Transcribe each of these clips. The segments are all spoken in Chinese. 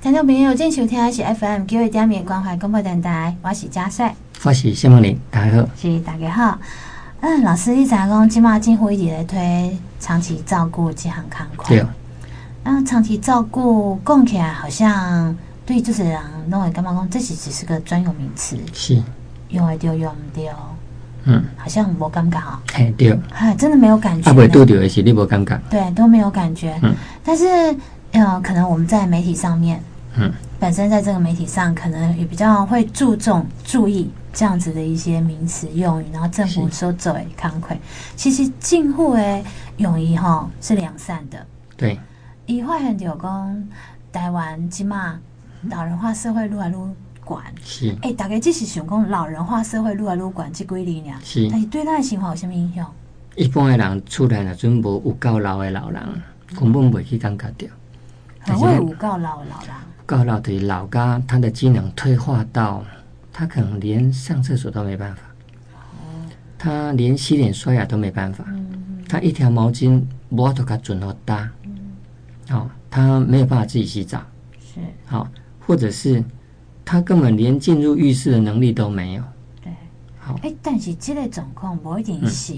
听众朋友，今天收听的是 FM 九一点点关怀广播电台，我是嘉帅，我是谢梦玲，大家好，是大家好。嗯，老师，你知影讲，今嘛政府一直在推长期照顾这项工作，对。那长期照顾讲起来，好像对就是人认为干嘛讲，这是只是个专有名词，是用会着用毋着？嗯，好像无感觉，嘿对，哎，真的没有感觉。啊，未拄着的是你无感觉，对，都没有感觉。嗯，但是，呃，可能我们在媒体上面，嗯，本身在这个媒体上，可能也比较会注重注意这样子的一些名词用语，然后政府说作为慷慨，其实近乎诶用语哈是良善的。对，伊发现就讲台湾起码老人化社会愈来愈。管是哎、欸，大概只是想讲老人化社会愈来愈管这几年呀，是，但是对咱的生活有什么影响？一般的人出来了，准无有够老的老人，根本袂去感觉到。很会有够老的老人，够老的老家，他的机能退化到，他可能连上厕所都没办法，哦、他连洗脸刷牙都没办法，嗯、他一条毛巾我都给准好搭，好、哦，他没有办法自己洗澡，是，好、哦，或者是。他根本连进入浴室的能力都没有。对，好。哎、欸，但是这类状况不一定是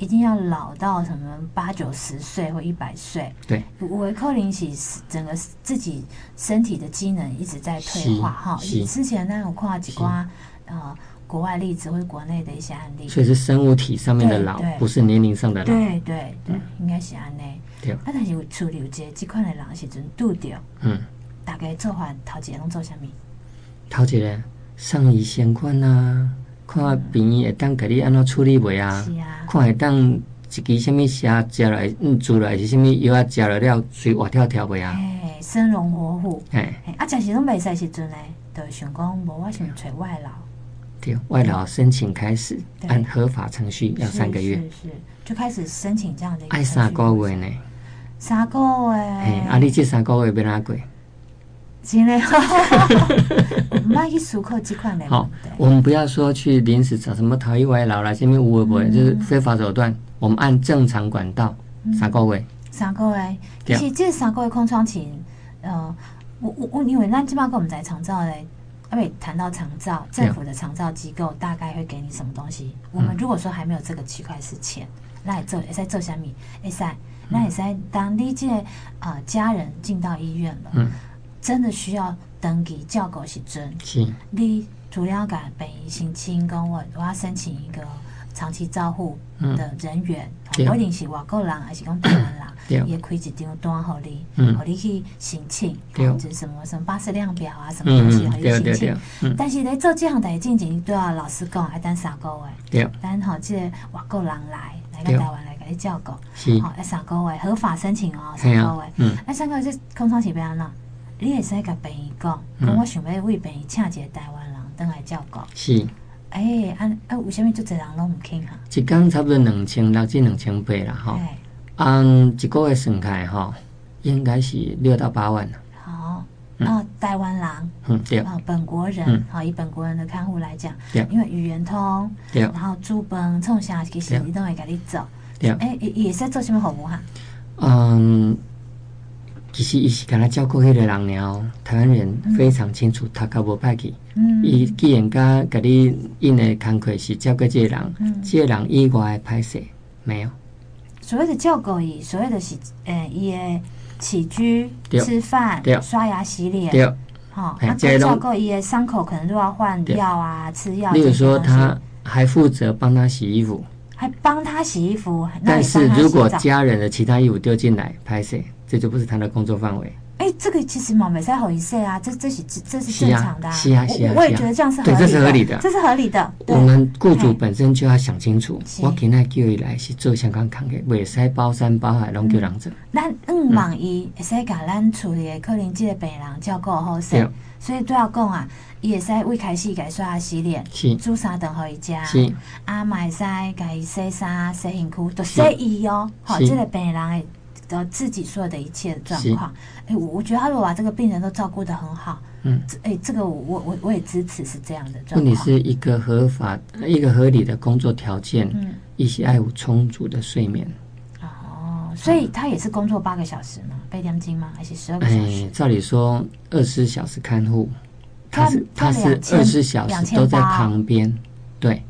一定要老到什么八九十岁或一百岁。对，我可能是整个自己身体的机能一直在退化哈。之前那种看几挂呃国外例子或者国内的一些案例。所以是生物体上面的老，不是年龄上的老。对对对，嗯、应该是安内。对。啊，但是有处理有这这款的人是真拄着。嗯。大概做法头几个拢做啥物？头一个上医先看啊，看病院会当给你安怎处理袂啊？看会当一支什物虾食来，嗯，煮来是什物药啊？食落了，随活跳跳袂啊？哎，生龙活虎。哎，啊，真实拢袂使时阵呢，就想讲无我想找外劳。对，外劳申请开始按合法程序要三个月。是是，就开始申请这样的。爱三个月呢？三个月。哎，啊，你这三个月要哪过？真的，我们去思考这块好，我们不要说去临时找什么逃逸外劳啦，这边无为不为，就是非法手段。我们按正常管道，三个月。三个月，其实这三个月空窗期，呃，我我我，因为咱基本上跟我们在长照嘞，因为谈到长照，政府的长照机构大概会给你什么东西？我们如果说还没有这个区块是钱，那也做，也在做虾米？也在，那也在当你这呃家人进到医院了，嗯。真的需要登记照顾是真，是。你除了甲病医申请讲我我要申请一个长期照护的人员，不、嗯、一定是外国人，还是讲台湾人，也开一张单给你，嗯，给你去申请，或者什么什么巴士量表啊，什么东西可以申请。嗯、但是咧做这项代志进前，都要老师讲，要等三个月。对。等好即个外国人来来个台湾来给你照顾，是。好，要三个月合法申请哦，三个月。嗯。那三个月这空窗期不要闹。你会使甲病医讲，讲我想要为病医请一个台湾人登来照顾。是，哎、欸，啊啊，为什么这侪人拢唔肯哈？一工差不多两千六至两千八啦，哈。按一个月算起来哈，应该是六到八万。好，那台湾人，嗯，对，啊，本国人，好，以本国人的看护来讲，对，因为语言通，对，然后住本从小其实你都会甲你走，对，哎，也也是做什么服务哈？嗯。其实伊是跟他照顾迄个人了，台湾人非常清楚，他可无歹去。伊既然甲甲你因的工课是照顾这个人，嗯、这个人以外的歹势没有。所谓的照顾伊，所谓的是诶，伊的起居、吃饭、刷牙、洗脸，对，好，他照顾伊的伤口，可能都要换药啊，吃药。例如说，他还负责帮他洗衣服，还帮他洗衣服。但是如果家人的其他衣服丢进来，歹势。这就不是他的工作范围。哎，这个其实嘛，没在好意思啊，这这是这是正常的啊。是啊，是啊，我也觉得这样是对，这是合理的，这是合理的。我们雇主本身就要想清楚，我今天叫伊来是做相关工作，袂使包山包海拢叫人做。咱嗯，万一会使甲咱处理的可能这个病人照顾好势，所以都要讲啊，伊会使为开始给刷牙洗脸，煮三顿回家，啊，嘛会使给伊洗衫、洗身躯，都洗伊哦。好，这个病人。的自己所有的一切的状况，哎，我我觉得他如果把这个病人都照顾得很好，嗯，哎，这个我我我也支持是这样的状况。问题是一个合法、一个合理的工作条件，嗯一些爱有充足的睡眠。哦，所以他也是工作八个小时吗？八点钟吗？还是十二个小时？哎，照理说二十四小时看护，他是他是二十四小时都在旁边，对，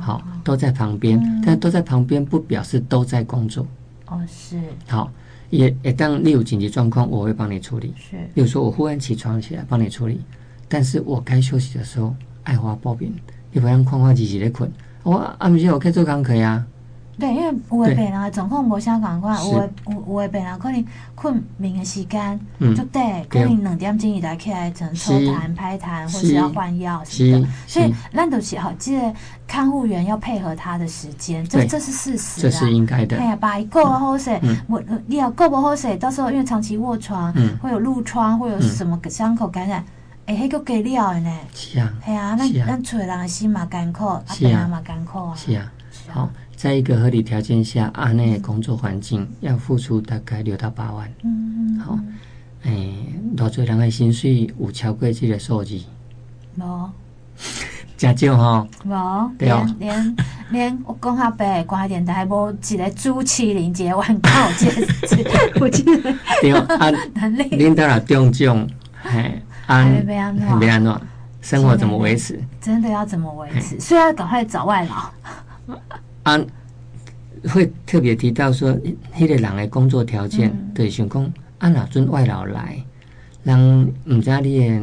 好都在旁边，但都在旁边不表示都在工作。哦，是。好，也也当你有紧急状况，我会帮你处理。是。比如说我忽然起床起来帮你处理，但是我该休息的时候，爱花报名，你不要哐哐唧唧的困。我啊，不是我可以做功课呀啊。对，因为有的病人的状况无啥共款，有的有有的病人可能困眠的时间就短，可能两点钟伊来起来，从抽痰、拍痰，或是要换药什么的。所以，咱都是好，记得看护员要配合他的时间，这这是事实，这是应该的。哎呀，把一个好势，我你要够不好势，到时候因为长期卧床，会有褥疮，会有什么伤口感染，哎，迄个给料的呢。是啊，哎呀，那那厝的人的心嘛艰苦，啊，病人嘛艰苦啊。是啊，好。在一个合理条件下，阿内工作环境要付出大概六到八万。嗯嗯。好，诶，偌济人的薪水有超过这个数字？无，真少哈。无，连连连我讲下白，广电台无一个朱麒麟结万告这我记得。对，啊，领导了中奖，嘿，安，没安怎？没安怎？生活怎么维持？真的要怎么维持？所以要赶快找外劳。啊，会特别提到说，迄个人的工作条件，对，想讲啊，哪尊外劳来，人唔知你的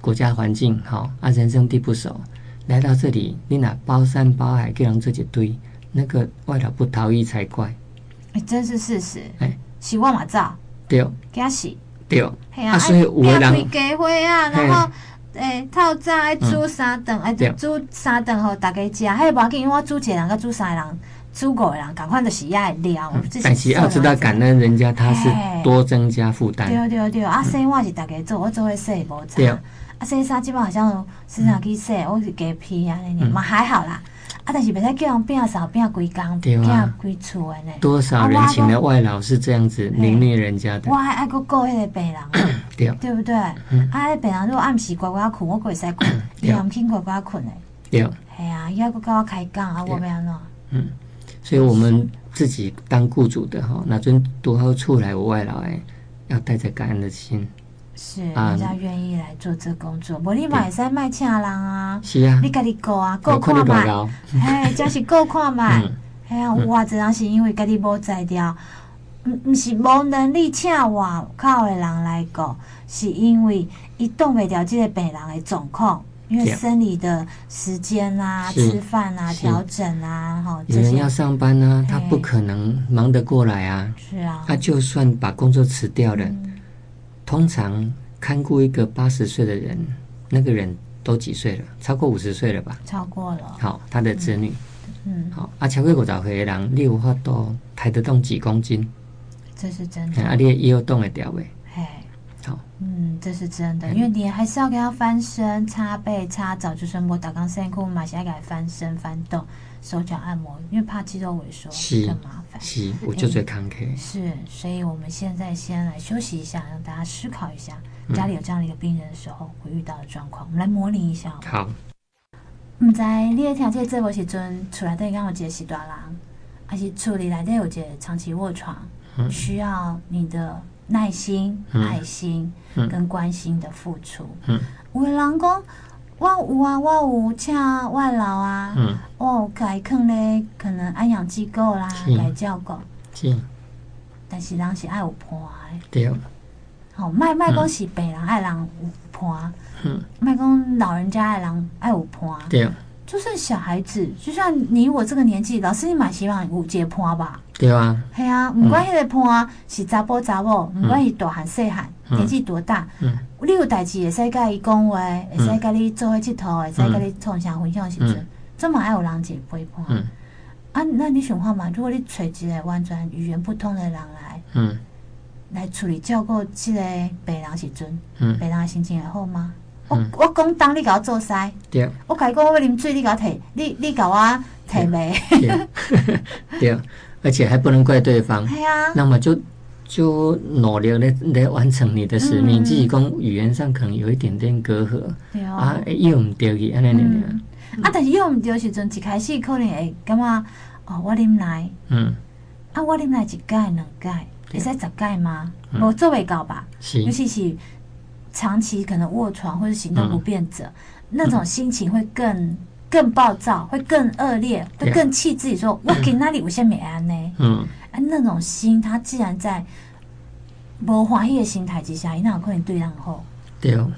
国家环境好，啊，人生地不熟，来到这里，你哪包山包海，给人这一堆，那个外劳不逃逸才怪。哎，真是事实。哎，洗碗嘛早，对，加洗，对。啊，所以有的人给会啊，然后。诶，透早爱煮三顿，爱煮三顿互大家食。迄无要紧，因为我煮一个人，甲煮三个人，煮五个人，赶快就是爱料。但是要知道感恩人家，他是多增加负担。对对对，啊洗碗是大家做，我做会说无差。啊洗衫基本好像时常去洗，我是加皮啊，那嘛还好啦。啊，但是别再叫人变少变规工，变规厝的呢。多少人情的外劳是这样子凌虐人家的。我还爱搁顾迄个病人，对，对不对？啊，迄病人如果暗时乖乖困，我可会使困，你也唔肯乖乖困的。对。系啊，伊还搁跟我开讲啊，我要安怎？嗯，所以我们自己当雇主的哈，那阵多好出来有外劳诶，要带着感恩的心。是，人家愿意来做这工作，无你嘛会使卖请人啊。是啊，你家己顾啊，顾看卖，哎，真是顾看卖。哎呀，有偌济人是因为家己无才调，毋毋是无能力请外口的人来顾，是因为伊挡袂了这个病人的状况，因为生理的时间啊、吃饭啊、调整啊，吼，有人要上班呢，他不可能忙得过来啊。是啊，他就算把工作辞掉了。通常看顾一个八十岁的人，那个人都几岁了？超过五十岁了吧？超过了。好，他的子女，嗯，好，啊，超过五十岁的人，你有法度抬得动几公斤？这是真的。啊，你也有动得掉呗？嘿，好，嗯，这是真的，因为你还是要给他翻身、擦背、擦澡，就是摸打钢线裤嘛，现在给他翻身、翻动。手脚按摩，因为怕肌肉萎缩更麻烦。是，我就最抗拒。是，所以我们现在先来休息一下，让大家思考一下，家里有这样的一个病人的时候会遇到的状况。我们来模拟一下。好。唔知你的条件这时阵出来对刚好接是大人，还是处理来的有些长期卧床，需要你的耐心、爱心跟关心的付出。嗯。有的人讲。我有啊，我有请外劳啊，嗯、我有改囥咧，可能安养机构啦，来照顾。是，但是人是爱有伴的。对。好，卖卖讲是病人爱人有伴，嗯，卖讲老人家爱人爱有伴。对。就算小孩子，就像你我这个年纪，老师你蛮希望有一个伴吧？对啊。系啊，唔管迄个伴是查甫查某，唔管伊大汉细汉，年纪多大。嗯。你有代志会使甲伊讲话，会使甲你做伙佚佗，会使甲你创啥分享时阵，这么爱有人一个陪伴。嗯。啊，那你想看嘛？如果你找一个完全语言不通的人来，嗯，来处理照顾这个病人时阵，嗯，病人的心情会好吗？我我讲当你甲我做西，对。我甲伊讲我要啉水，你甲我提，你你甲我提袂？对，而且还不能怪对方。系啊。那么就。就努力来来完成你的使命，自己讲语言上可能有一点点隔阂，啊，又唔对去，安尼安尼啊，但是又唔对时阵，一开始可能会感觉哦，我啉奶，嗯，啊，我啉奶一盖两盖，会使十摆吗？无做未到吧？尤其是长期可能卧床或者行动不便者，那种心情会更更暴躁，会更恶劣，会更气自己说：“我给那里我先没安呢。”嗯，啊，那种心，他既然在无欢喜的心态之下，伊那有可能对人好。对哦。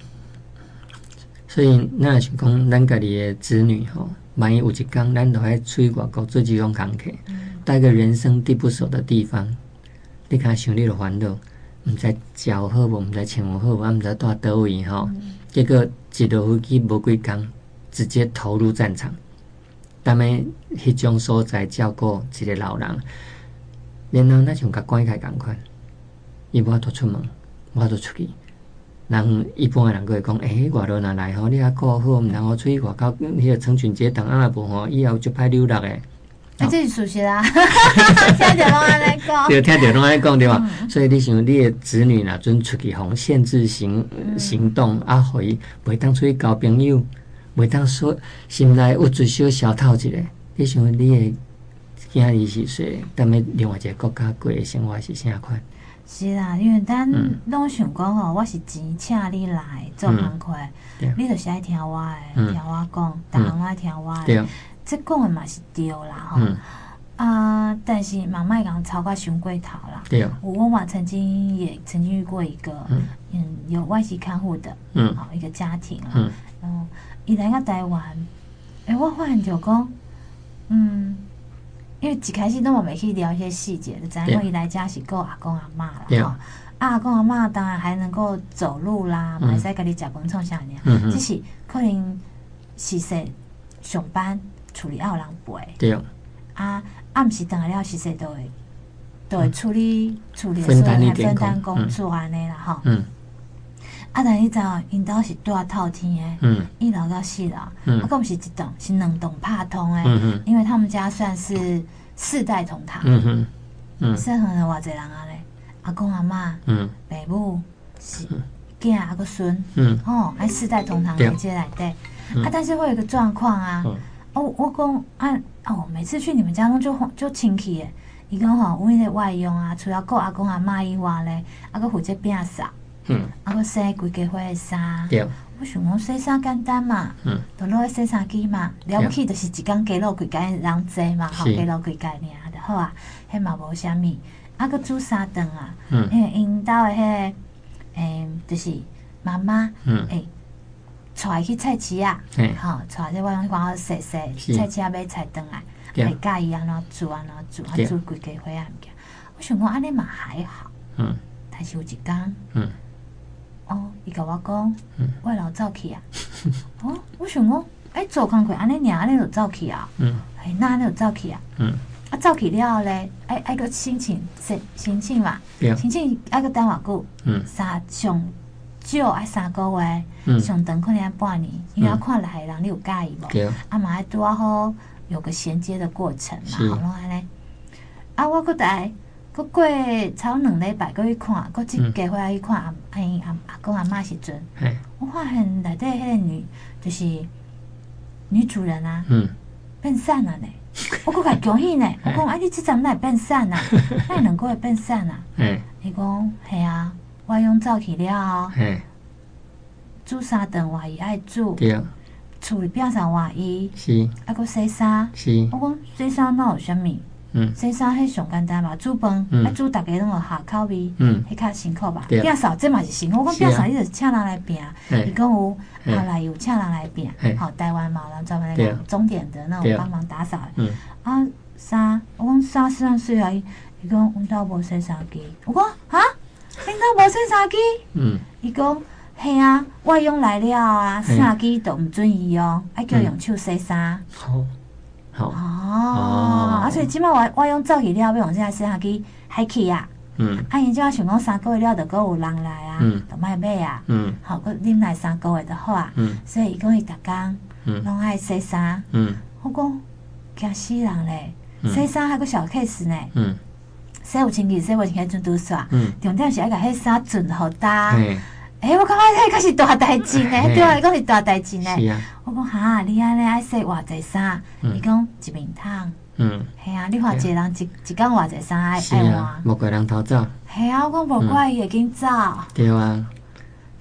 所以，那是讲咱家里的子女吼，万一有一天，咱都还出去外国做这种工课，到一个人生地不熟的地方，你看想你的烦恼，唔知教好无，唔知穿好无，啊，唔知住倒位吼，结果一落飞机无几工，直接投入战场，踮诶迄种所在照顾一个老人，然后那像甲关起来共款，伊无法度出门，无法度出去。人一般的人会讲，诶、欸，外头若来吼，你啊顾好，然后出去外口，迄个成群结党啊，无吼，以后就歹溜落诶。啊，这是事实啊，听着拢安尼讲。对，听着拢安尼讲对吧？嗯、所以你想，你的子女若准出去，红，限制行行动，嗯、啊，互伊袂当出去交朋友，袂当说心内物质小小透一下。你想，你的囝儿是说，踮咧另外一个国家过的生活是啥款？是啦，因为咱拢想讲吼，我是钱请你来做工课，嗯、你就是爱听我的，嗯、听我讲，逐项爱听我的。嗯、这讲的嘛是对啦吼。嗯、啊，但是嘛莫讲超过熊过头啦。对、哦。我嘛曾经也曾经遇过一个，嗯，有外籍看护的，嗯，好一个家庭啦，嗯，然后伊来个台湾，诶、欸，我发现就讲，嗯。因为一开始都我没去聊一些细节的，咱会来家是够阿公阿妈了哈。Yeah. 阿公阿妈当然还能够走路啦，买菜给你加工创啥呢。嗯嗯。只是可能是说上班处理奥人陪。对。啊，暗时等了是说都会都会处理处理，所以还分担工作安尼啦吼。嗯。啊，但你知道，因兜是大透天诶，一楼到四楼，啊，佫毋是一栋，是两栋拍通诶，因为他们家算是四代同堂，嗯哼，嗯，细汉的偌济人啊咧，阿公阿嬷，嗯，爸母是囝啊，个孙，嗯，吼，还四代同堂连接来对，啊，但是会有一个状况啊，哦，我讲啊，哦，每次去你们家拢就就亲戚诶，伊讲吼，阮迄个外佣啊，除了顾阿公阿嬷以外咧，啊，佫负责摒扫。嗯，啊，个洗规家伙的衫，对，我想讲洗衫简单嘛，嗯，都落去洗衫机嘛，了不起就是一工加落规家人济嘛，吼加落规家尔就好啊，迄嘛无啥物，啊个煮三顿啊，嗯，因为因兜诶迄个，诶，就是妈妈，嗯，诶，带去菜市啊，好，带这外佣帮我洗洗，菜市啊买菜转来，会教伊安怎煮安怎煮，啊煮规家伙啊物件，我想讲安尼嘛还好，嗯，但是有一工，嗯。哦，伊甲我讲，我老早去啊！哦，我想讲，哎，做工课安尼尔，安尼就早去啊！嗯，哎，那安尼就早去啊！嗯，啊，早去了后咧，哎，哎个心情，心心情嘛，心情哎个等偌久？嗯，三上少爱三个月，上长可能爱半年，因为要看来人你有介意无？对，啊嘛爱拄啊好有个衔接的过程嘛，好咯安尼。啊，我搁在。搁过超两礼拜过去看，搁去家回来去看阿阿阿阿公阿妈时阵，我发现内底迄个女就是女主人啊，变瘦了呢。我搁较恭喜呢，我讲啊，你即阵哪会变瘦啊？那两个月变瘦啊？伊讲系啊，我用走去了，煮三顿话伊爱煮，厝里边上话伊，啊阁洗衫，我讲洗衫哪有啥物？洗衫迄上简单嘛，煮饭啊煮大家拢有下口味，迄较辛苦吧。摒扫这嘛是辛苦，我讲摒扫，你就是请人来摒，伊讲有后来有请人来摒，好台湾嘛，然后专门那个钟点的那种帮忙打扫。啊衫，我讲衫洗完水啊，伊讲阮兜无洗衫机，我讲啊，恁兜无洗衫机？嗯，伊讲嘿啊，外佣来了啊，洗衫机都毋准伊用，爱叫用手洗衫。好哦，啊，所以即摆我我用走去了，要用洗衫机还去啊。嗯。啊，因即摆想讲三个月了，就阁有人来啊，就莫买啊。嗯。好，阁恁来三个月就好啊。嗯。所以伊讲伊逐工，嗯，拢爱洗衫。嗯。我讲惊死人咧，洗衫还阁小 case 呢。嗯。洗有清气，洗无清气准拄煞。嗯。重点是爱甲迄衫准好搭。嗯。诶，我感觉迄个是大代志呢，对我来讲是大代志呢。是啊。我讲哈，你安尼爱洗偌济衫？伊讲一面烫，嗯，系啊，你话一个人一一工偌济衫爱爱换，无怪人偷走。系啊，我讲无怪伊会紧走。对啊，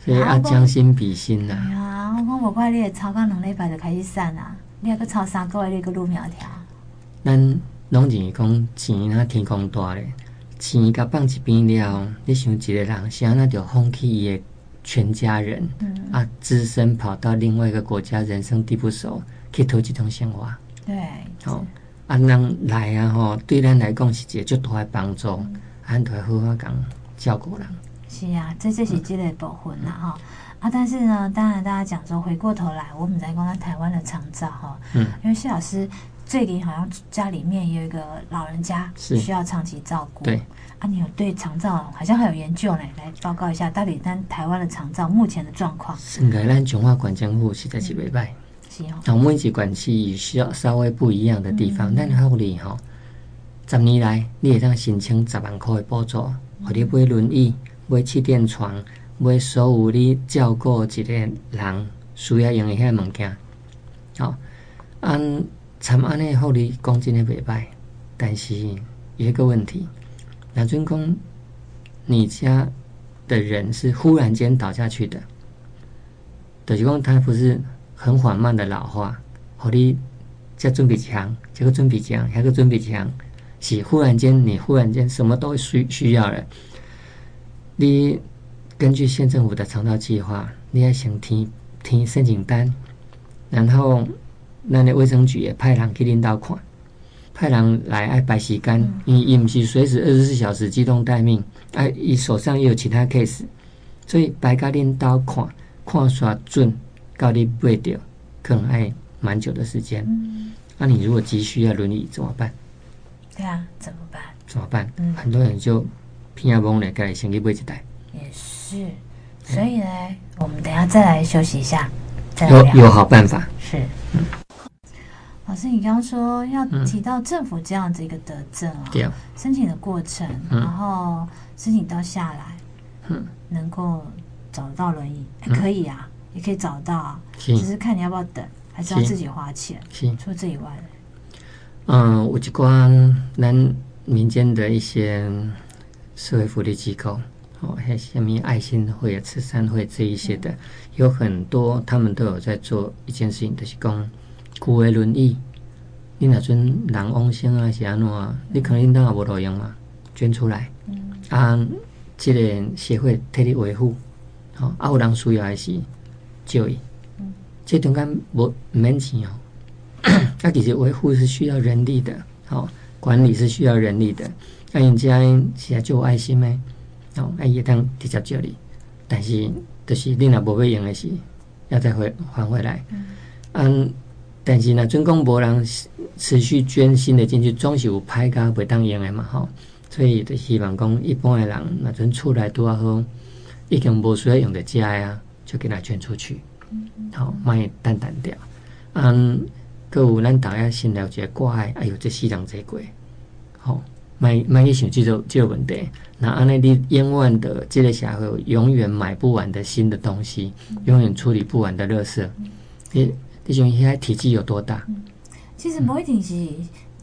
所以要将心比心啦。系啊，我讲无怪你会超过两礼拜就开始散啊，你还阁超三个月你阁愈苗条。咱拢认为讲钱那天公大咧，钱甲放一边了，你想一个人，是安那着放弃伊诶全家人，嗯、啊，只身跑到另外一个国家，人生地不熟，去讨这种生活。对，好、哦，啊，人来啊，吼，对咱来讲是一个足大的帮助，俺都要好好讲照顾人。是啊，这这是这个部分啦，哈、嗯，啊，但是呢，当然大家讲说，回过头来，我们在讲咱台湾的长照，哈，嗯，因为谢老师最近好像家里面有一个老人家需要长期照顾，对，啊，你有对长照好像还有研究呢，来报告一下，到底咱台湾的长照目前的状况。应该咱中华管政府实在是袂歹。我们一管区需要稍微不一样的地方，但福利吼，十年来你会当申请十万块的补助，互你买轮椅、买气垫床、买所有你照顾一个人需要用的遐物件。好，按参安尼福利讲真的袂歹，但是有一个问题，那阵讲你家的人是忽然间倒下去的，就是讲他不是。很缓慢的老化，和你再准备强，这个准备强，还个准备强，是忽然间你忽然间什么都需需要了。你根据县政府的长照计划，你要先填填申请单，然后那你卫生局也派人去领导看，派人来爱排时间，因为伊毋是随时二十四小时机动待命，哎，伊手上也有其他 case，所以排个领导看，看煞准。高低不会掉，可能爱蛮久的时间。那、嗯啊、你如果急需要轮椅怎么办？对啊，怎么办？怎么办？嗯、很多人就偏要崩了，该先去买一台。也是，所以呢，嗯、我们等下再来休息一下，再有有好办法。是，嗯、老师，你刚刚说要提到政府这样子一个德政啊，申请的过程，嗯、然后申请到下来，嗯，能够找到轮椅，还可以啊。也可以找到，只是看你要不要等，还是要自己花钱。除了这以外，嗯，我就关咱民间的一些社会福利机构，哦，还有什么爱心会、慈善会这一些的，嗯、有很多他们都有在做一件事情，就是讲孤的轮椅，你若阵人往生啊，是安怎啊？你可能当也无路用嘛，捐出来，嗯，啊，这个协会替你维护，哦，啊，有人需要的是。就医，嗯，这中间不免钱哦。啊其实维护是需要人力的，吼管理是需要人力的。那人家是要做爱心的，哦，哎也当直接借你，但是就是你若无要用的是，要再回还回来。嗯，但是呢，准公无人持续捐新的进去，总是有歹甲袂当用的嘛，吼。所以就希望讲一般的人，那阵厝内拄啊好，已经无需要用的家呀。就给他捐出去，好卖淡淡掉。嗯，各有咱大家先了解挂碍，哎呦，这世人这贵，好卖卖去想这个这个问题。那安内你冤枉的这个社会，永远买不完的新的东西，永远处理不完的垃圾。你你想现在体积有多大？其实不一定是。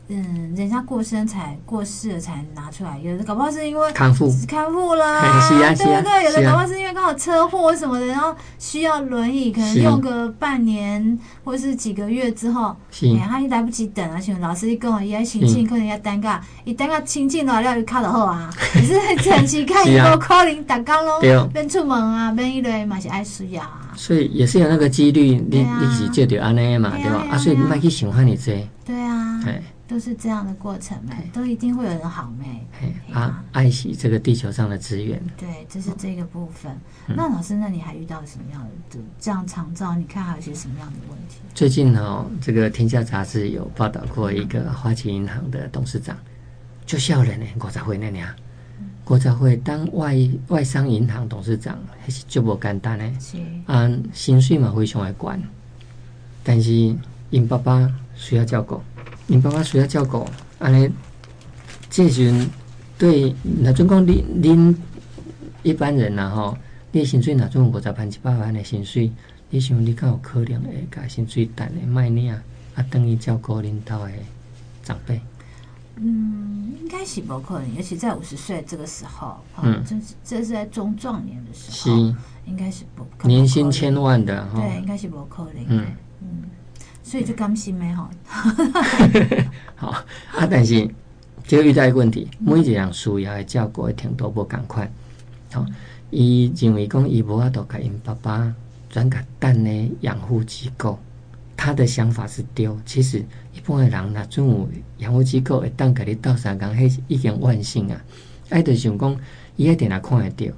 嗯，人家过生才过世了才拿出来，有的搞不好是因为康复。康复了，对不对，有的搞不好是因为刚好车祸什么的，然后需要轮椅，可能用个半年或是几个月之后，哎，他就来不及等啊，像老师一跟我一样，亲戚可能要耽搁，一尴尬亲近了，了就卡了后啊，可是前期看一个可能打工咯，边出门啊，边一类嘛是爱需要啊，所以也是有那个几率，你你是借着安尼嘛，对吧？啊，所以你卖去想哈你这，对啊，都是这样的过程嘛，都一定会有人好没？啊，爱惜这个地球上的资源。对，这是这个部分。那老师，那你还遇到什么样的这样长照？你看还有些什么样的问题？最近哦，这个《天下》杂志有报道过一个花旗银行的董事长，就笑人呢，国财会那样，国财会当外外商银行董事长还是足无简单诶。是，嗯，薪水嘛非常诶悬，但是因爸爸需要照顾。因爸爸需要照顾，安尼，这阵对，若总讲恁恁一般人呐吼，你薪水若总五十万一百万诶薪水，你想你敢有可能会甲薪水等诶卖领啊，等于照顾恁兜诶长辈？嗯，应该是不可能，尤其在五十岁这个时候，嗯，这是这是在中壮年的时候，是。应该是不可能，年薪千万的，对，应该是不可能，嗯。嗯，所以就甘心没 好，好啊，但是这个遇到一个问题，每一个人需要的照顾的程度不同款，好，伊认为讲伊无法度甲因爸爸转个等的养护机构。他的想法是丢，其实一般的人若准有养护机构会当给你斗相共，迄已经万幸啊！爱着想讲，伊一定也看得到，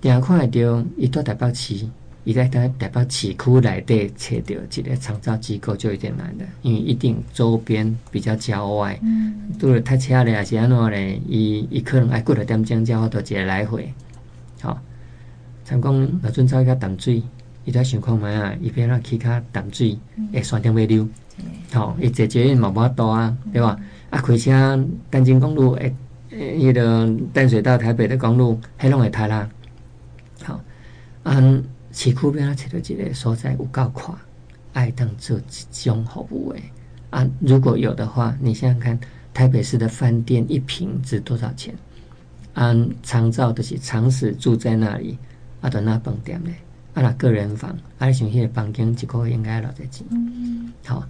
定看会到，伊到台北市，伊在台台北市区内底找着一个长照机构就有点难的，因为一定周边比较郊外，嗯，都是他车咧还是安怎咧？伊伊可能爱过了点钟，叫我都一个来回，好，像讲若准走去甲淡水。伊在想看觅啊，伊边啊去较淡水，会，山顶尾溜，好，伊坐捷运嘛无法度啊，对吧？啊，开车单京公路，诶，迄个淡水到台北的公路，迄拢会塌啦。好，啊，市区边啊，找到一个所在有够宽，爱当做一种服务诶。啊，如果有的话，你想想看，台北市的饭店一平值多少钱？按长照的是长时住在那里，啊，到那饭店嘞。啊，那个人房，啊，像迄个房间一个月应该偌侪钱。嗯，好，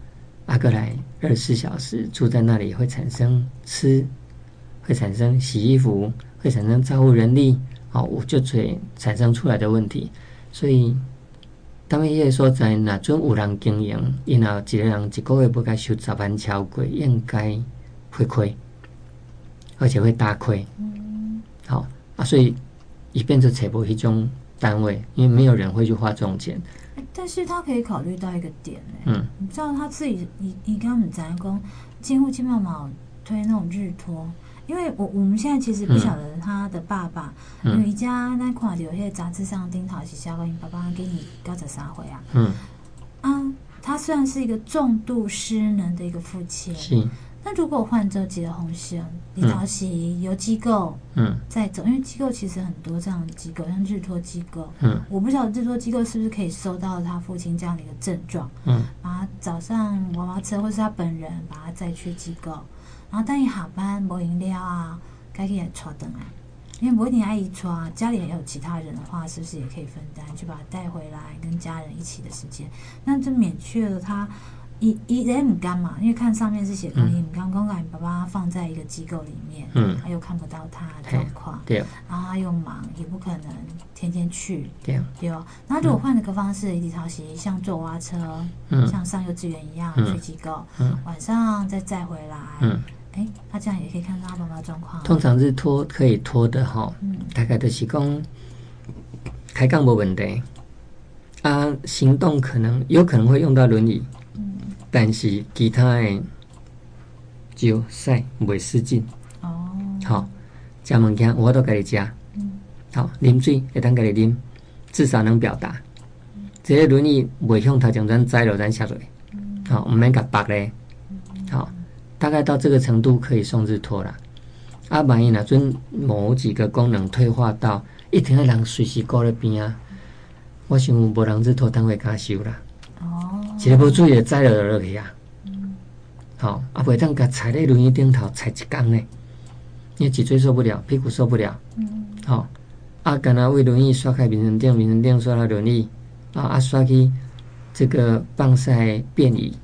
啊，过来二十四小时住在那里会产生吃，会产生洗衣服，会产生照顾人力，好，我就会产生出来的问题。所以，当伊个所在若准有人经营，然后一个人一个月不该收十万超过，应该会亏，而且会大亏。嗯，好啊，所以伊变成找无迄种。单位，因为没有人会去花这种钱。但是他可以考虑到一个点呢。嗯，你知道他自己，你你刚刚在讲，金户金茂茂推那种日托，因为我我们现在其实不晓得他的爸爸，嗯、因为家那块有些杂志上钉讨是小个，你爸爸给你搞着啥回啊？嗯，啊，他虽然是一个重度失能的一个父亲，是。那如果患者结了红线，你到时有机构嗯。在走，因为机构其实很多这样的机构，像日托机构，嗯，我不晓得日托机构是不是可以收到他父亲这样的一个症状，嗯，把他早上娃娃车或是他本人把他载去机构，然后当你下班没饮料啊，该给人坐等啊，因为不一定阿姨坐，家里也有其他人的话，是不是也可以分担，就把他带回来跟家人一起的时间，那就免去了他。一一人很干嘛？因为看上面是写，你刚刚把你爸爸放在一个机构里面，嗯，他又看不到他的状况，对，然后他又忙，也不可能天天去，对，对哦。那如果换了个方式，一起抄袭像坐娃娃车，嗯，像上幼稚园一样去机构，嗯，晚上再载回来，嗯，哎，他这样也可以看到他爸爸状况。通常是拖可以拖的哈，嗯，大概都是讲开杠没问题，啊，行动可能有可能会用到轮椅。但是其他的就晒袂失禁哦，好，食物件我都家己食，嗯，好，啉水会当家己啉，至少能表达。这些轮椅袂向头前咱栽了咱下水，好，毋免甲绑咧，好，大概到这个程度可以送日托啦。啊，万一若阵某几个功能退化到一天的人随时搁在边啊，我想无人日托单位敢收啦。一个不注意，栽了落去啊！好，啊，袂当甲踩在轮椅顶头踩一缸呢，因为脊椎受不了，屁股受不了。好，啊，干那为轮椅刷开民生垫，民生垫刷到轮椅，啊啊，刷去这个棒晒便椅，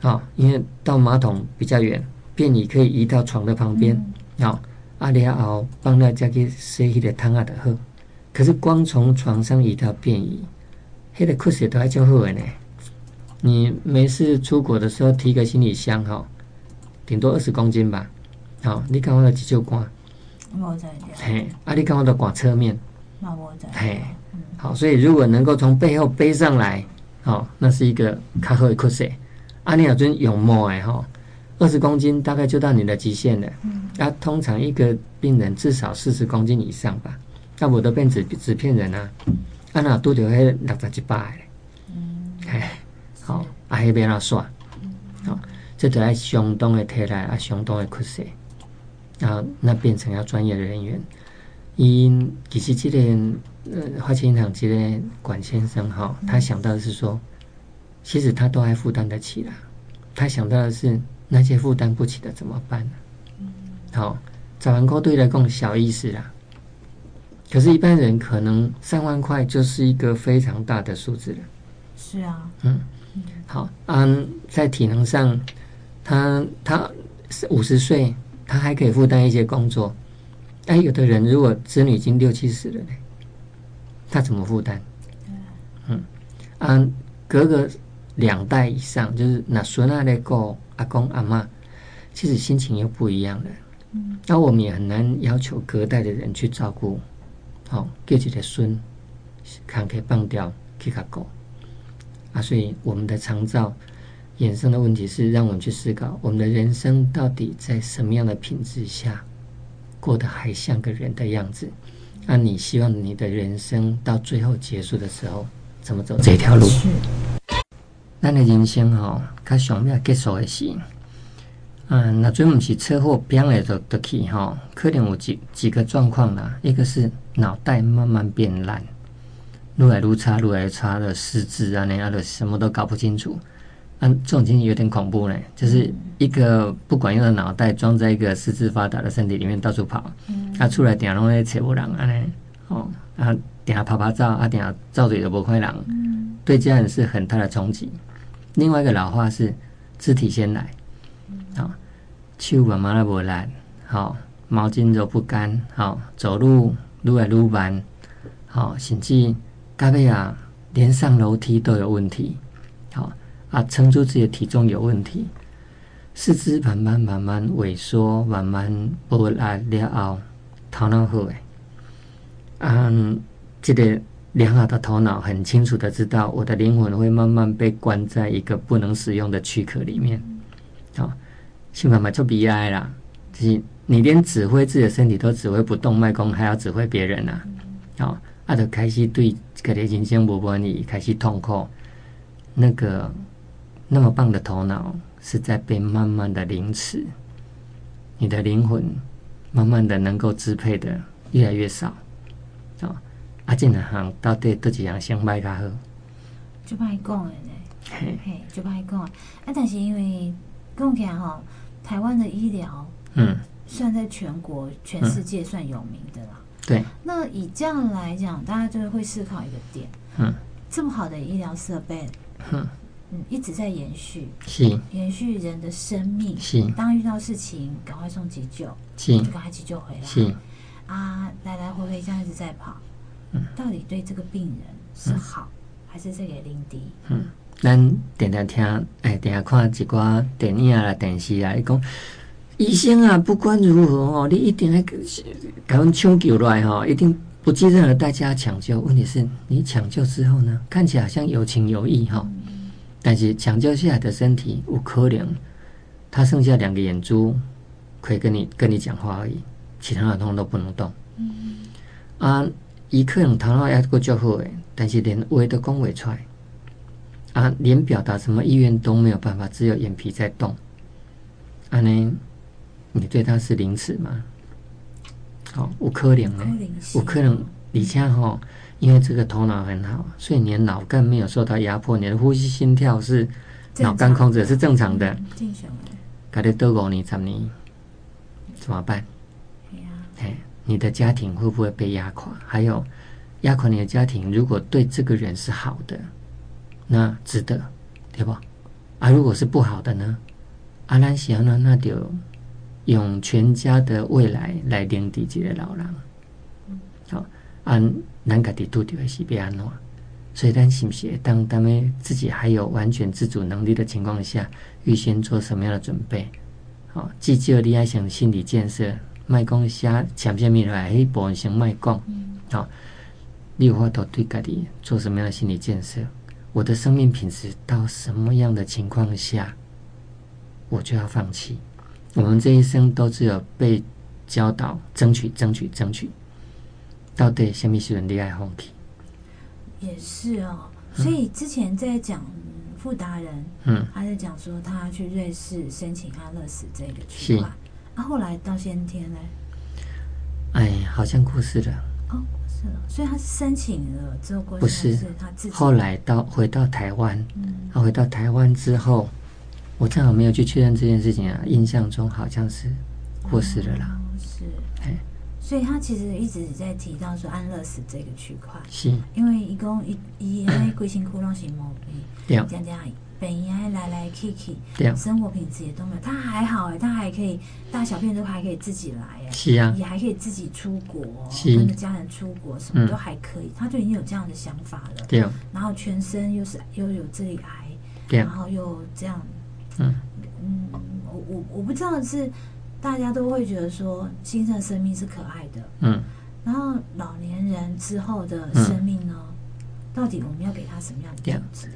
好，因为到马桶比较远，便椅可以移到床的旁边。好，啊，然后帮大家去洗迄个汤啊的好。可是光从床上移到便椅，迄个裤子都还较好的呢。你没事出国的时候提个行李箱哈，顶多二十公斤吧。好，你看我的急救杆，嘿，啊，你看我的挂侧面，嘿，好，所以如果能够从背后背上来，好，那是一个卡好的裤子。啊，你要真勇猛哎哈，二十公斤大概就到你的极限了。啊，通常一个病人至少四十公斤以上吧。那我都变纸纸片人啊，啊那拄着迄六十几百，嗯，嘿。好，啊，迄边啊算，好，这都要相当的体力啊，相当的屈膝，然后那变成要专业的人员。因其实这个呃花旗银行这个管先生哈，他想到的是说，其实他都还负担得起啦。他想到的是那些负担不起的怎么办呢？好，十万块对来讲小意思啦。可是，一般人可能三万块就是一个非常大的数字了。是啊，嗯，好，嗯，在体能上，他他五十岁，他还可以负担一些工作。但，有的人如果子女已经六七十了呢，他怎么负担？嗯，嗯，隔个两代以上，就是那孙啊、那个阿公阿妈，其实心情又不一样了。嗯，那我们也很难要求隔代的人去照顾。好，叫一个孙，看可以放掉去甲狗啊！所以我们的长照衍生的问题是，让我们去思考，我们的人生到底在什么样的品质下过得还像个人的样子？那、啊、你希望你的人生到最后结束的时候，怎么走这条路？咱的人生吼，较想要结束的是。嗯，那最不是车祸，变了的的去哈，可能有几几个状况啦。一个是脑袋慢慢变烂，越来越差，越来越差的失智啊，那样的什么都搞不清楚。嗯、啊，这种情形有点恐怖呢，就是一个不管用的脑袋装在一个四肢发达的身体里面到处跑，嗯、啊、出来点拢咧找无人啊呢，哦，啊点下拍拍照，啊点下照嘴都无快人，对家人是很大的冲击。另外一个老话是肢体先来。好，手慢慢的无力，好，毛巾都不干，好，走路愈来愈慢，好，甚至到尾啊，连上楼梯都有问题，好啊，撑住自己的体重有问题，四肢慢慢慢慢萎缩，慢慢无力了后，头脑好诶，嗯，这个良好的头脑很清楚的知道，我的灵魂会慢慢被关在一个不能使用的躯壳里面，好。情况嘛，就悲哀啦！就是你连指挥自己的身体都指挥不动，卖功还要指挥别人呐、啊？好、哦，啊，就开始对个人生不满意，开始痛苦。那个那么棒的头脑是在被慢慢的凌迟，你的灵魂慢慢的能够支配的越来越少。哦，啊，这两行到底都几样先卖较好？就歹讲的呢，嘿，就歹讲。啊，但是因为讲起来哈。台湾的医疗，嗯，算在全国、全世界算有名的啦。对。那以这样来讲，大家就会思考一个点，嗯，这么好的医疗设备，嗯嗯，一直在延续，是延续人的生命，是。当遇到事情，赶快送急救，是，就赶快急救回来，是。啊，来来回回这样一直在跑，嗯，到底对这个病人是好，还是这个领敌？嗯。咱定定听，哎，定下看一寡电影啊、电视啊，伊讲医生啊，不管如何哦，你一定要赶快抢救来哈，一定不计任何代价抢救。问题是你抢救之后呢，看起来好像有情有义哈，但是抢救下来的身体有可能，他剩下两个眼珠可以跟你跟你讲话而已，其他的通都不能动。啊，伊可能头脑也够较好诶，但是连话都讲袂出来。啊，连表达什么意愿都没有办法，只有眼皮在动。啊，呢，你对他是凌迟吗？好、哦，有可能呢，有可能。你像哈，因为这个头脑很好，所以你的脑干没有受到压迫，你的呼吸、心跳是脑干控制是正常的。正常的。搞得多五年、十年，怎么办？哎，你的家庭会不会被压垮？还有，压垮你的家庭，如果对这个人是好的。那值得，对不？啊，如果是不好的呢？阿兰想呢，那就用全家的未来来领抵这个老人。好，按咱家己拄着的是要安怎？所以咱是不是当咱们自己还有完全自主能力的情况下，预先做什么样的准备？好，至少你爱想心理建设，卖讲写签下面来，迄部分先卖讲。好，你有法度对家己做什么样的心理建设？我的生命品质到什么样的情况下，我就要放弃？我们这一生都只有被教导争取、争取、争取，到底什么时候你爱放弃？也是哦，所以之前在讲富达人，嗯，他在讲说他去瑞士申请安乐死这个计划，啊，后来到先天呢？哎，好像过世了。哦。过世了所以他是申请了之后过世不是他自己后来到回到台湾，嗯，他回到台湾之后，我正好没有去确认这件事情啊，印象中好像是过世了啦。哦、是，哎，所以他其实一直在提到说安乐死这个区块，是，因为一共一一那贵姓窟窿型毛病，这样这样，本应该来来去去，对，生活品质也都没有，他还好哎，他还可以大小便都还可以自己来。哎，是啊，也还可以自己出国，跟着家人出国，什么都还可以，他就已经有这样的想法了，对，然后全身又是又有这里癌，对，然后又这样。嗯。嗯，我我我不知道是大家都会觉得说新生生命是可爱的，嗯，然后老年人之后的生命呢，嗯、到底我们要给他什么样的样子？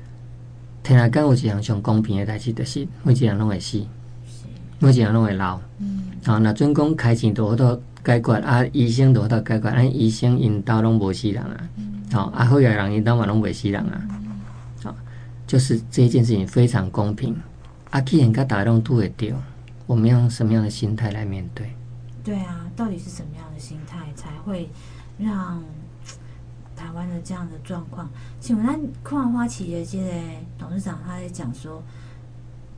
天啊，刚有一项上公平的代志，就是每一个人拢会死，是。每一个人拢会老，嗯，好，那准讲开钱都到解决，啊，医生都到解决，啊，医生因兜拢无死人啊，好、嗯，啊，好个人因兜嘛拢未死人啊，好、嗯，就是这一件事情非常公平。阿 K 应该打动度也丢，我们用什么样的心态来面对？对啊，到底是什么样的心态才会让台湾的这样的状况？请问，那矿花企业界的董事长他在讲说，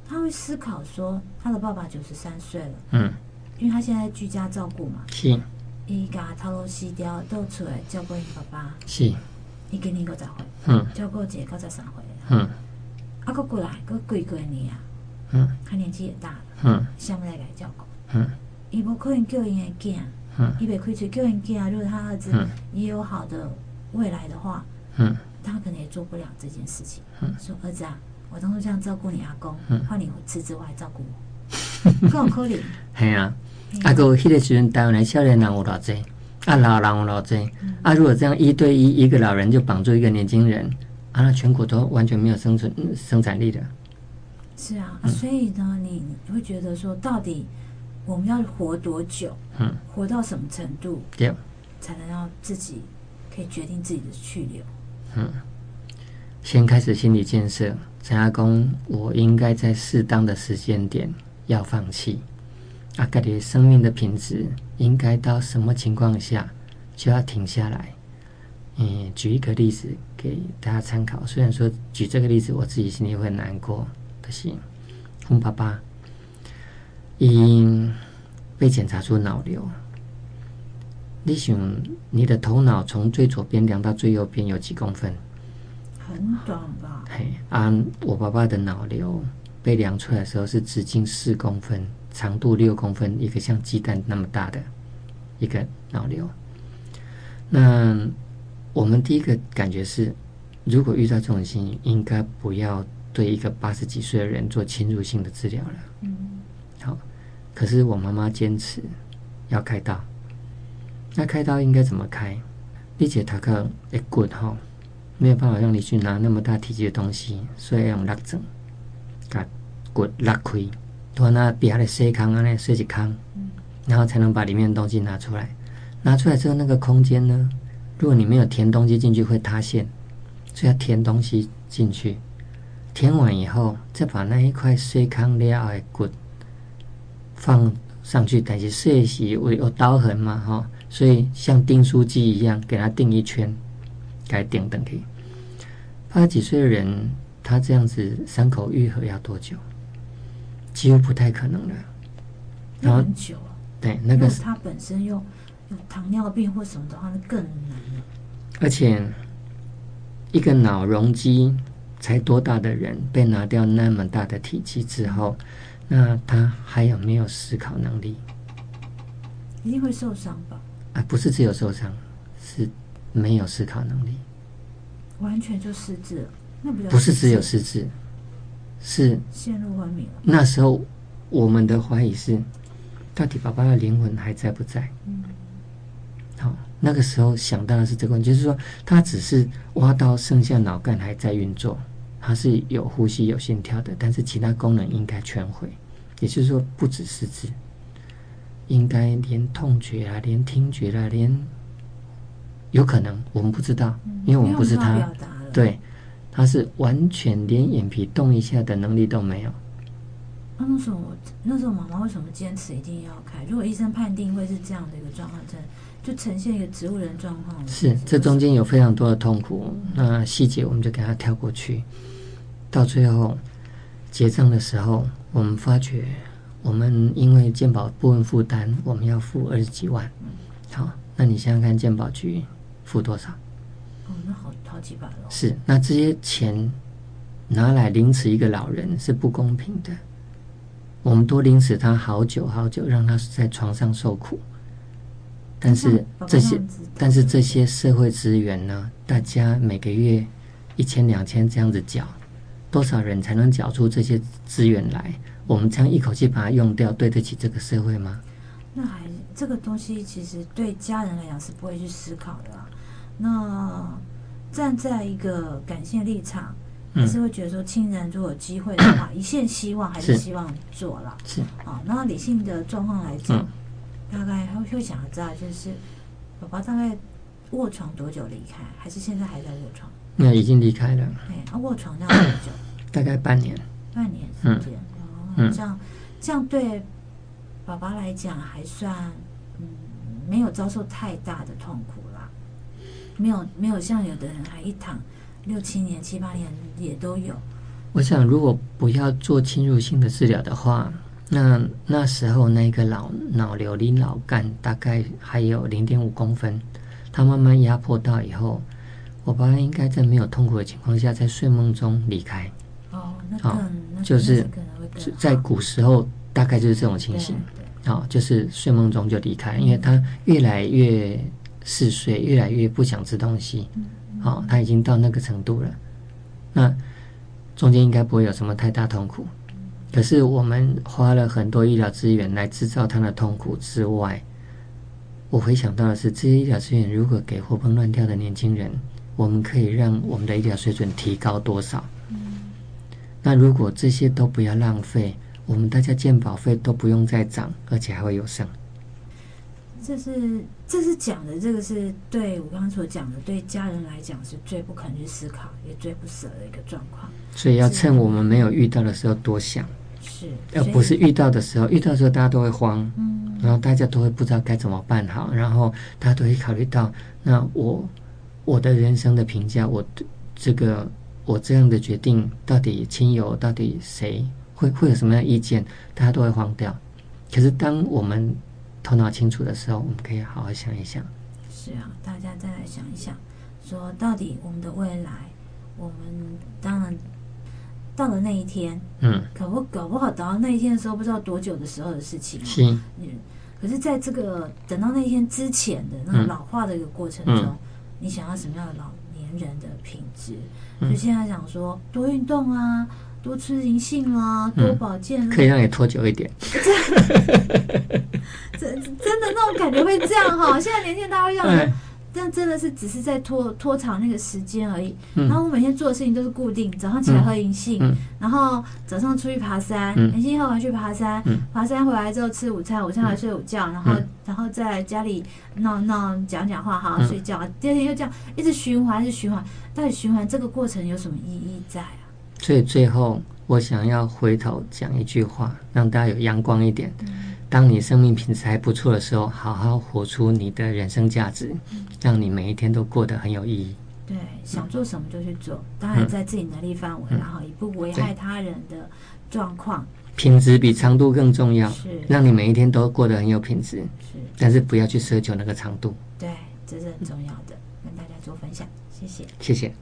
他会思考说，他的爸爸九十三岁了，嗯，因为他现在居家照顾嘛，是，伊家头路西掉都出来照顾伊爸爸，是，伊今年九十岁，嗯，照顾一个九十三岁，嗯，啊，佫过来，佫几个年啊？嗯，他年纪也大了，嗯，想不来给照顾，嗯，伊无可能叫因的囝，嗯，伊袂开嘴叫因囝，如果他儿子也有好的未来的话，嗯，他可能也做不了这件事情。嗯，说儿子啊，我当初这样照顾你阿公，换你辞职我来照顾我，可有可怜？系啊，啊个迄个时阵台湾的少年人有偌济，啊老人有偌济，啊如果这样一对一一个老人就绑住一个年轻人，啊那全国都完全没有生存生产力的。是啊，嗯、所以呢，你会觉得说，到底我们要活多久？嗯，活到什么程度？对，才能让自己可以决定自己的去留？嗯，先开始心理建设，陈阿公，我应该在适当的时间点要放弃。啊，个的生命的品质应该到什么情况下就要停下来？嗯，举一个例子给大家参考。虽然说举这个例子，我自己心里会难过。可惜，我爸爸因被检查出脑瘤。你想，你的头脑从最左边量到最右边有几公分？很短吧？嘿，啊，我爸爸的脑瘤被量出来的时候是直径四公分，长度六公分，一个像鸡蛋那么大的一个脑瘤。那我们第一个感觉是，如果遇到这种情形，应该不要。对一个八十几岁的人做侵入性的治疗了，嗯，好，可是我妈妈坚持要开刀。那开刀应该怎么开？理解他可一骨哈，没有办法让你去拿那么大体积的东西，所以要用拉针把骨拉开，拖那比下来塞康啊，那塞几康，然后才能把里面的东西拿出来。拿出来之后，那个空间呢，如果你没有填东西进去，会塌陷，所以要填东西进去。填完以后，再把那一块碎糠料的骨放上去，但是碎是有有刀痕嘛，哈，所以像钉书机一样，给它钉一圈，该钉等可以。八十几岁的人，他这样子伤口愈合要多久？几乎不太可能了。然后很久啊。对，那个他本身又有糖尿病或什么的话，那更难了。而且一个脑容积。才多大的人被拿掉那么大的体积之后，那他还有没有思考能力？一定会受伤吧？啊，不是只有受伤，是没有思考能力，完全就失智了。那不，不是只有失智，是陷入昏迷了。那时候我们的怀疑是，到底爸爸的灵魂还在不在？嗯，好。那个时候想到的是这个问题，就是说他只是挖到剩下脑干还在运作。它是有呼吸、有心跳的，但是其他功能应该全毁。也就是说，不只是肢，应该连痛觉啊、连听觉啊、连有可能我们不知道，因为我们不是他。对，他是完全连眼皮动一下的能力都没有。那那时候我，那时候妈妈为什么坚持一定要开？如果医生判定会是这样的一个状况，真就呈现一个植物人状况。是，这中间有非常多的痛苦，那细节我们就给他跳过去。到最后，结账的时候，我们发觉我们因为健保部分负担，我们要付二十几万。好，那你想想看，健保局付多少？哦，那好好几百了。是，那这些钱拿来凌迟一个老人是不公平的。我们多凌迟他好久好久，让他在床上受苦。但是这些，但是这些社会资源呢？大家每个月一千两千这样子缴。多少人才能缴出这些资源来？我们这样一口气把它用掉，对得起这个社会吗？那还这个东西其实对家人来讲是不会去思考的啊。那站在一个感性立场，还是会觉得说，亲人如果有机会的话，嗯、一线希望还是希望做了。是啊，那理性的状况来讲，嗯、大概会会想知道，就是宝宝大概卧床多久离开，还是现在还在卧床？那已经离开了。对，他卧床要多久？大概半年。半年时间，嗯，这样这样对爸爸来讲还算嗯没有遭受太大的痛苦啦，没有没有像有的人还一躺六七年七八年也都有。我想如果不要做侵入性的治疗的话，那那时候那个脑脑瘤离脑干大概还有零点五公分，它慢慢压迫到以后。我爸爸应该在没有痛苦的情况下，在睡梦中离开。哦，那哦，就是在古时候大概就是这种情形。哦，就是睡梦中就离开，因为他越来越嗜睡，越来越不想吃东西。哦，他已经到那个程度了。那中间应该不会有什么太大痛苦。可是我们花了很多医疗资源来制造他的痛苦之外，我回想到的是，这些医疗资源如果给活蹦乱跳的年轻人。我们可以让我们的医疗水准提高多少？嗯，那如果这些都不要浪费，我们大家健保费都不用再涨，而且还会有剩。这是这是讲的，这个是对我刚刚所讲的，对家人来讲是最不可能去思考，也最不舍的一个状况。所以要趁我们没有遇到的时候多想，是，而不是遇到的时候，遇到的时候大家都会慌，嗯，然后大家都会不知道该怎么办好，然后大家都会考虑到，那我。我的人生的评价，我这个我这样的决定，到底亲友到底谁会会有什么样的意见，大家都会慌掉。可是当我们头脑清楚的时候，我们可以好好想一想。是啊，大家再来想一想，说到底我们的未来，我们当然到了那一天，嗯，搞不搞不好等到那一天的时候，不知道多久的时候的事情。是，嗯，可是在这个等到那一天之前的那个老化的一个过程中。嗯嗯你想要什么样的老年人的品质？嗯、就现在讲说多运动啊，多吃银杏啊，多保健，可以让你拖久一点。真 真的那种感觉会这样哈？现在年轻人大家会这样。但真的是只是在拖拖长那个时间而已。嗯、然后我每天做的事情都是固定，早上起来喝银杏，嗯、然后早上出去爬山，银杏喝完去爬山，嗯、爬山回来之后吃午餐，午餐回来睡午觉，然后、嗯、然后在家里闹闹讲讲话，好好睡觉。嗯、第二天又这样一直循环，一直循环。到底循环这个过程有什么意义在啊？所以最后我想要回头讲一句话，让大家有阳光一点。嗯当你生命品质还不错的时候，好好活出你的人生价值，让你每一天都过得很有意义。对，想做什么就去做，当然在自己能力范围，嗯、然后也不危害他人的状况。品质比长度更重要，是让你每一天都过得很有品质。是，但是不要去奢求那个长度。对，这是很重要的，跟大家做分享，谢谢。谢谢。